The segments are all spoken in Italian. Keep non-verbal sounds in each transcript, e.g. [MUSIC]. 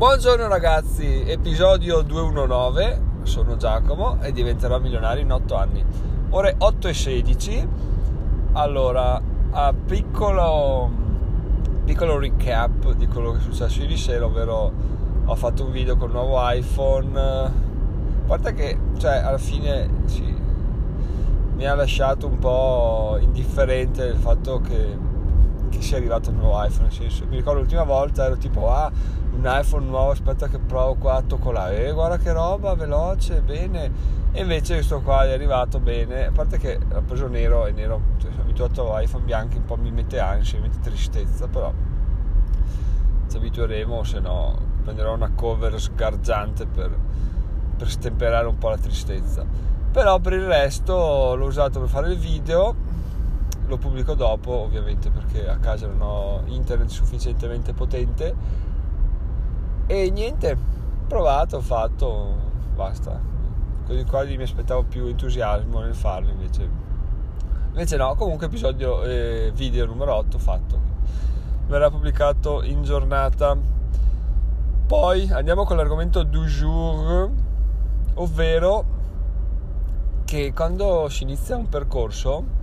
Buongiorno ragazzi, episodio 219, sono Giacomo e diventerò milionario in 8 anni. Ore 8 e 16. Allora, a piccolo, piccolo recap di quello che è successo ieri sera, ovvero ho fatto un video col nuovo iPhone. A parte che, cioè, alla fine sì, mi ha lasciato un po' indifferente il fatto che che sia arrivato il nuovo iPhone. Nel senso, mi ricordo l'ultima volta ero tipo, ah, un iPhone nuovo, aspetta che provo qua, tocco là, e guarda che roba, veloce, bene. E invece questo qua è arrivato bene, a parte che l'ho preso nero e nero, cioè, sono abituato a iPhone bianchi, un po' mi mette ansia, mi mette tristezza, però ci abitueremo, se no prenderò una cover sgargiante per, per stemperare un po' la tristezza. Però per il resto l'ho usato per fare il video lo pubblico dopo ovviamente perché a casa non ho internet sufficientemente potente e niente provato, fatto basta. Così quasi mi aspettavo più entusiasmo nel farlo invece invece no. Comunque episodio eh, video numero 8 fatto. Verrà pubblicato in giornata. Poi andiamo con l'argomento du jour ovvero che quando si inizia un percorso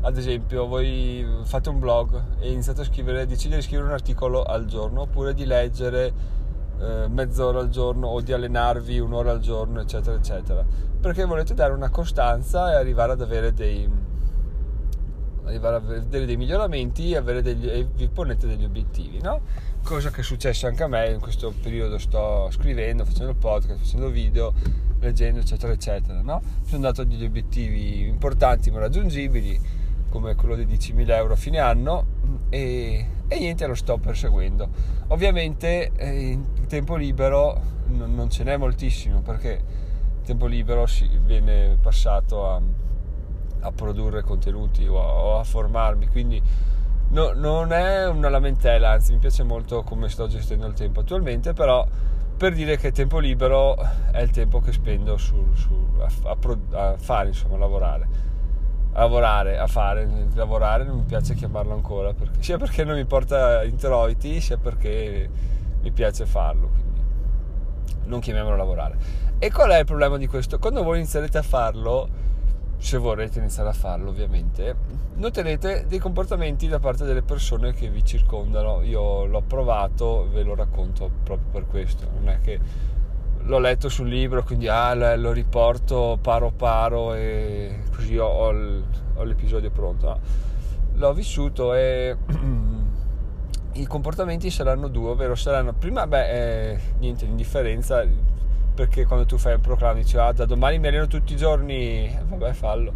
ad esempio voi fate un blog e iniziate a scrivere, decidere di scrivere un articolo al giorno oppure di leggere eh, mezz'ora al giorno o di allenarvi un'ora al giorno eccetera eccetera perché volete dare una costanza e arrivare ad avere dei, arrivare a vedere dei miglioramenti e, degli, e vi ponete degli obiettivi no? cosa che è successo anche a me in questo periodo sto scrivendo facendo podcast facendo video leggendo eccetera eccetera no? mi sono dato degli obiettivi importanti ma raggiungibili come quello di 10.000 euro a fine anno e, e niente lo sto perseguendo. Ovviamente eh, in tempo libero non, non, ce n'è moltissimo perché il tempo libero si viene passato a, a produrre contenuti o a, o a formarmi quindi no, non è una lamentela anzi mi piace molto come sto gestendo il tempo attualmente però per dire che tempo libero è il tempo che spendo su, su, a, a, a fare insomma a lavorare lavorare, a fare, lavorare non mi piace chiamarlo ancora, perché, sia perché non mi porta introiti, sia perché mi piace farlo, quindi non chiamiamolo lavorare. E qual è il problema di questo? Quando voi inizierete a farlo, se vorrete iniziare a farlo ovviamente, noterete dei comportamenti da parte delle persone che vi circondano. Io l'ho provato, ve lo racconto proprio per questo, non è che l'ho letto sul libro, quindi ah, lo riporto paro paro e così ho, ho, l'episodio pronto. L'ho vissuto e [CLEARS THROAT] i comportamenti saranno due, ovvero saranno prima, beh, eh, niente, l'indifferenza, perché quando tu fai un proclamo dici ah, da domani mi alleno tutti i giorni, eh, vabbè fallo.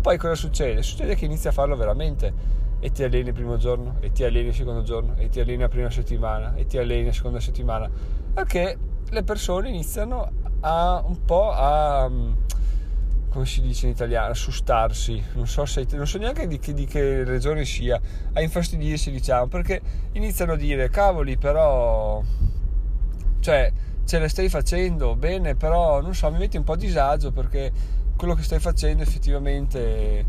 Poi cosa succede? Succede che inizi a farlo veramente e ti alleni il primo giorno e ti alleni il secondo giorno e ti alleni la prima settimana e ti alleni la seconda settimana perché le persone iniziano a un po' a mm, come si dice in italiano, a sustarsi, non so, se, non so neanche di che, di che, regione sia, a infastidirsi diciamo, perché iniziano a dire cavoli però, cioè ce le stai facendo bene, però non so, mi metti un po' a disagio perché quello che stai facendo effettivamente,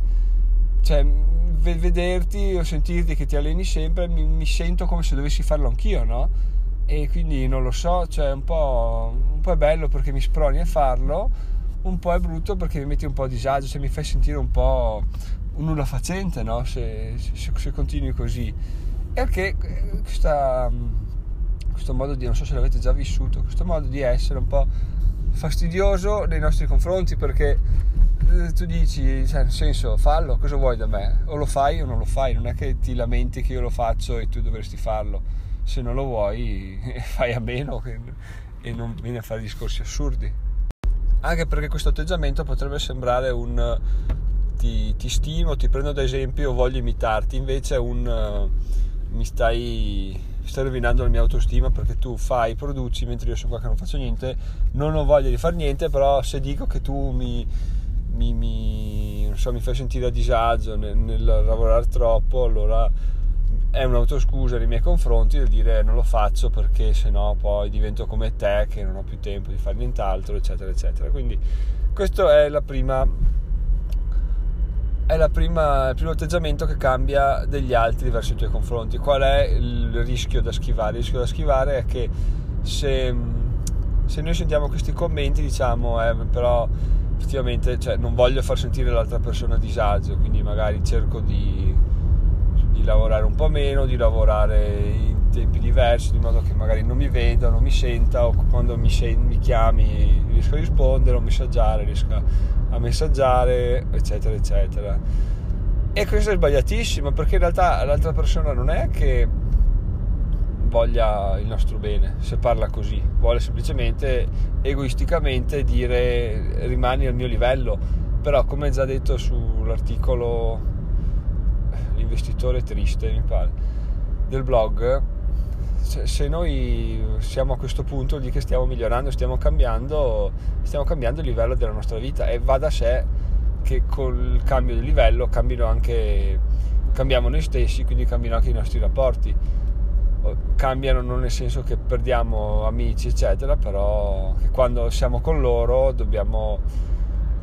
cioè vederti o sentirti che ti alleni sempre, mi, mi sento come se dovessi farlo anch'io, no? E quindi non lo so, cioè un po', un po' è bello perché mi sproni a farlo, un po' è brutto perché mi metti un po' a disagio, cioè mi fai sentire un po' un nulla facente, no? se, se, se continui così. E che questa, questo modo di, non so se l'avete già vissuto, questo modo di essere un po' fastidioso nei nostri confronti perché eh, tu dici, cioè, nel senso, fallo, cosa vuoi da me? O lo fai o non lo fai, non è che ti lamenti che io lo faccio e tu dovresti farlo se non lo vuoi [LAUGHS] fai a meno e non vieni a fare discorsi assurdi. Anche perché questo atteggiamento potrebbe sembrare un ti, ti stimo, ti prendo ad esempio, voglio imitarti, invece è un mi stai, stai rovinando la mia autostima perché tu fai, produci mentre io sono qua che non faccio niente, non ho voglia di fare niente, però se dico che tu mi, mi, mi, so, mi fai sentire a disagio nel, nel lavorare troppo, allora è un'autoscusa nei miei confronti del dire non lo faccio perché sennò poi divento come te che non ho più tempo di fare nient'altro eccetera eccetera. Quindi questo è la prima è la prima, il primo atteggiamento che cambia degli altri verso i tuoi confronti. Qual è il rischio da schivare? Il rischio da schivare è che se, se noi sentiamo questi commenti diciamo eh, però effettivamente cioè, non voglio far sentire l'altra persona a disagio quindi magari cerco di, di lavorare un po' meno di lavorare in tempi diversi di modo che magari non mi veda non mi senta o quando mi, sen- mi chiami riesco a rispondere o messaggiare riesco a messaggiare eccetera eccetera. E questo è sbagliatissimo perché in realtà l'altra persona non è che voglia il nostro bene se parla così, vuole semplicemente egoisticamente dire rimani al mio livello, però come già detto sull'articolo L'investitore triste mi pare del blog se noi siamo a questo punto di che stiamo migliorando, stiamo cambiando, stiamo cambiando il livello della nostra vita e va da sé che col cambio di livello cambino anche, cambiamo noi stessi, quindi cambiano anche i nostri rapporti. Cambiano non nel senso che perdiamo amici, eccetera, però quando siamo con loro dobbiamo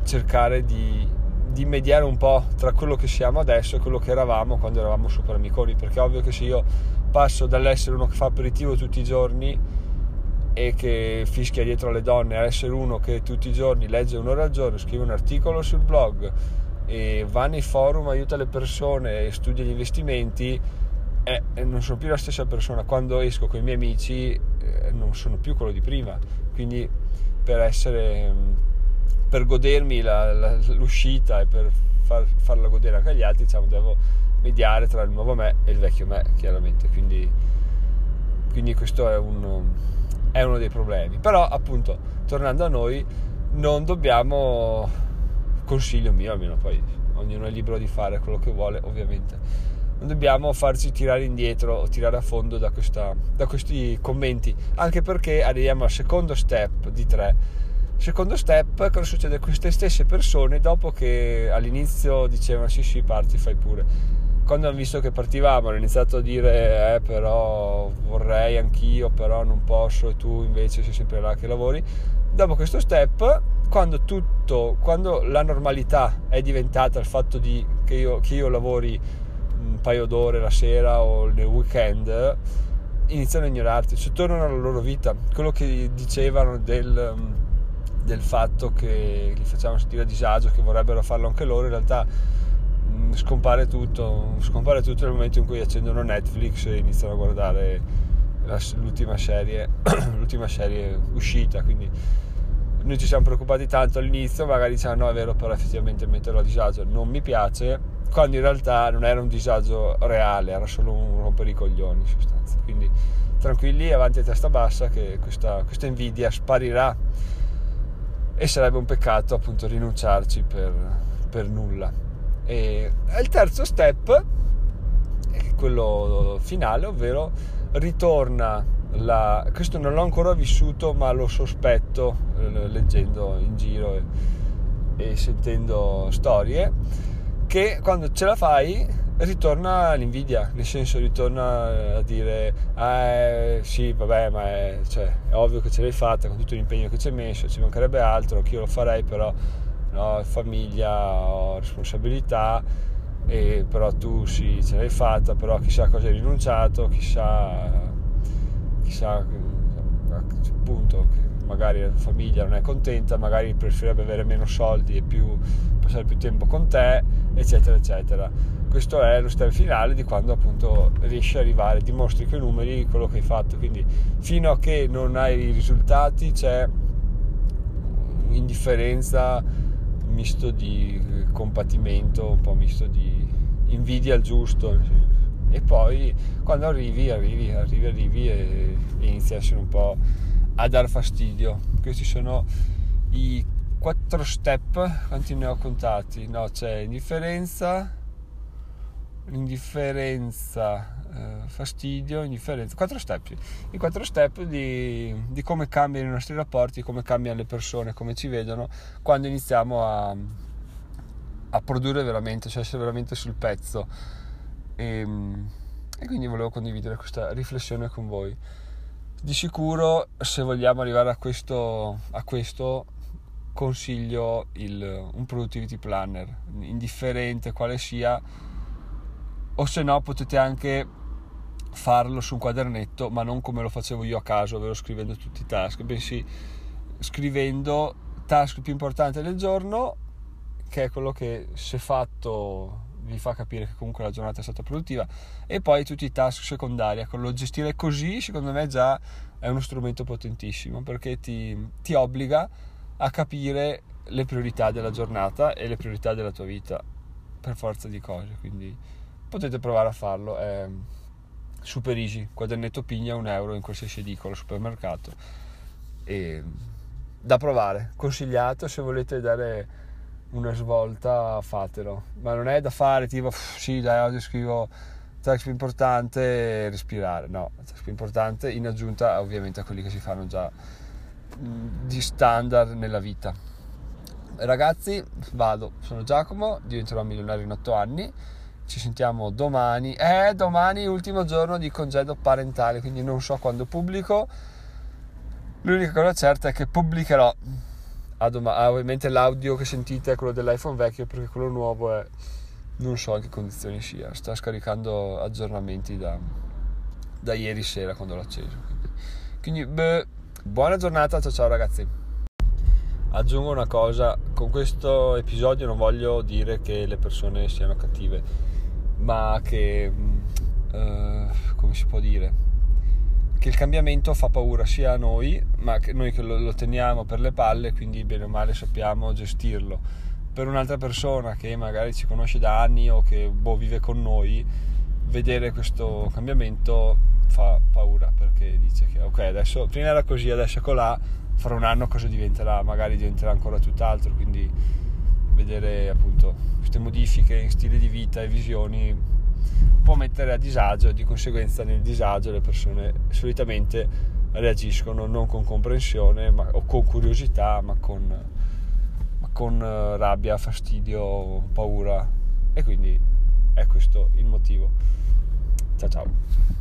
cercare di, di mediare un po' tra quello che siamo adesso e quello che eravamo quando eravamo super amiconi, perché è ovvio che se io passo dall'essere uno che fa aperitivo tutti i giorni e che fischia dietro alle donne a essere uno che tutti i giorni legge un'ora al giorno, scrive un articolo sul blog e va nei forum, aiuta le persone e studia gli investimenti, eh, non sono più la stessa persona. Quando esco con i miei amici eh, non sono più quello di prima. Quindi per essere per godermi la, la, l'uscita e per far, farla godere anche agli altri, diciamo, devo mediare tra il nuovo me e il vecchio me, chiaramente. Quindi, quindi questo è un è uno dei problemi. Però, appunto, tornando a noi, non dobbiamo, consiglio mio almeno, poi ognuno è libero di fare quello che vuole, ovviamente, non dobbiamo farci tirare indietro o tirare a fondo da, questa, da questi commenti, anche perché arriviamo al secondo step di tre. Secondo step, cosa succede? Queste stesse persone dopo che all'inizio dicevano sì sì parti, fai pure. Quando hanno visto che partivamo hanno iniziato a dire eh però vorrei anch'io però non posso e tu invece sei sempre là che lavori. Dopo questo step quando tutto quando la normalità è diventata il fatto di, che, io, che io lavori un paio d'ore la sera o nel weekend iniziano a ignorarti cioè tornano alla loro vita. Quello che dicevano del, del fatto che li facciamo sentire a disagio che vorrebbero farlo anche loro in realtà Mm, scompare tutto, scompare tutto nel momento in cui accendono Netflix e iniziano a guardare la, l'ultima, serie, [CLEARS THROAT] l'ultima serie uscita. Quindi noi ci siamo preoccupati tanto all'inizio, magari diciamo no è vero, però effettivamente metterlo a disagio non mi piace, quando in realtà non era un disagio reale, era solo un rompere i coglioni in sostanza. Quindi tranquilli, avanti a testa bassa che questa, questa invidia sparirà e sarebbe un peccato appunto rinunciarci per, per nulla. E il terzo step è quello finale, ovvero ritorna la... questo non l'ho ancora vissuto ma lo sospetto eh, leggendo in giro e, e sentendo storie che quando ce la fai ritorna l'invidia, nel senso ritorna a dire eh, sì vabbè ma è, cioè, è ovvio che ce l'hai fatta con tutto l'impegno che ci hai messo, ci mancherebbe altro, che io lo farei però no? famiglia, ho responsabilità, e però tu sì, ce l'hai fatta, però chissà cosa hai rinunciato, chissà, chissà appunto, magari la famiglia non è contenta, magari preferirebbe avere meno soldi e più, passare più tempo con te, eccetera, eccetera. Questo è lo step finale di quando appunto riesci ad arrivare, dimostri con i numeri quello che hai fatto. Quindi fino a che non hai i risultati c'è indifferenza misto di compatimento, un po' misto di invidia al giusto. E poi quando arrivi, arrivi, arrivi, arrivi e, e inizi a essere un po' a dar fastidio. Questi sono i quattro step, quanti ne ho contati? No, c'è indifferenza, indifferenza, eh, fastidio, indifferenza, quattro step, i quattro step di, di, come cambiano i nostri rapporti, come cambiano le persone, come ci vedono quando iniziamo a, a produrre veramente, cioè essere veramente sul pezzo. E, ehm, e quindi volevo condividere questa riflessione con voi. Di sicuro, se vogliamo arrivare a questo, a questo consiglio il, un productivity planner, indifferente quale sia, o se no potete anche farlo su un quadernetto, ma non come lo facevo io a caso, ovvero scrivendo tutti i task, bensì scrivendo task più importante del giorno, che è quello che se fatto vi fa capire che comunque la giornata è stata produttiva, e poi tutti i task secondari. Ecco, lo gestire così, secondo me, già è uno strumento potentissimo perché ti, ti obbliga a capire le priorità della giornata e le priorità della tua vita per forza di cose. Quindi potete provare a farlo. È super easy. Quadernetto pigna un euro in qualsiasi edicola, supermercato. E da provare, consigliato se volete dare una svolta fatelo. Ma non è da fare tipo sì dai oggi scrivo task più importante respirare no task più importante in aggiunta ovviamente a quelli che si fanno già di standard nella vita. Ragazzi vado. Sono Giacomo diventerò milionario in 8 anni. Ci sentiamo domani. Eh domani ultimo giorno di congedo parentale quindi non so quando pubblico. L'unica cosa certa è che pubblicherò ah, dom- ah, ovviamente l'audio che sentite è quello dell'iPhone vecchio perché quello nuovo è non so in che condizioni sia sta scaricando aggiornamenti da, da ieri sera quando l'ho acceso quindi beh, buona giornata ciao ciao ragazzi. Aggiungo una cosa con questo episodio non voglio dire che le persone siano cattive ma che uh, come si può dire che il cambiamento fa paura sia a noi, ma che noi che lo, lo teniamo per le palle, quindi bene o male sappiamo gestirlo. Per un'altra persona che magari ci conosce da anni o che boh, vive con noi, vedere questo cambiamento fa paura perché dice che ok, adesso prima era così, adesso è colà, fra un anno cosa diventerà? Magari diventerà ancora tutt'altro, quindi vedere appunto queste modifiche in stile di vita e visioni può mettere a disagio, di conseguenza nel disagio le persone solitamente reagiscono non con comprensione ma, o con curiosità, ma con, ma con eh, rabbia, fastidio, paura e quindi è questo il motivo. Ciao ciao.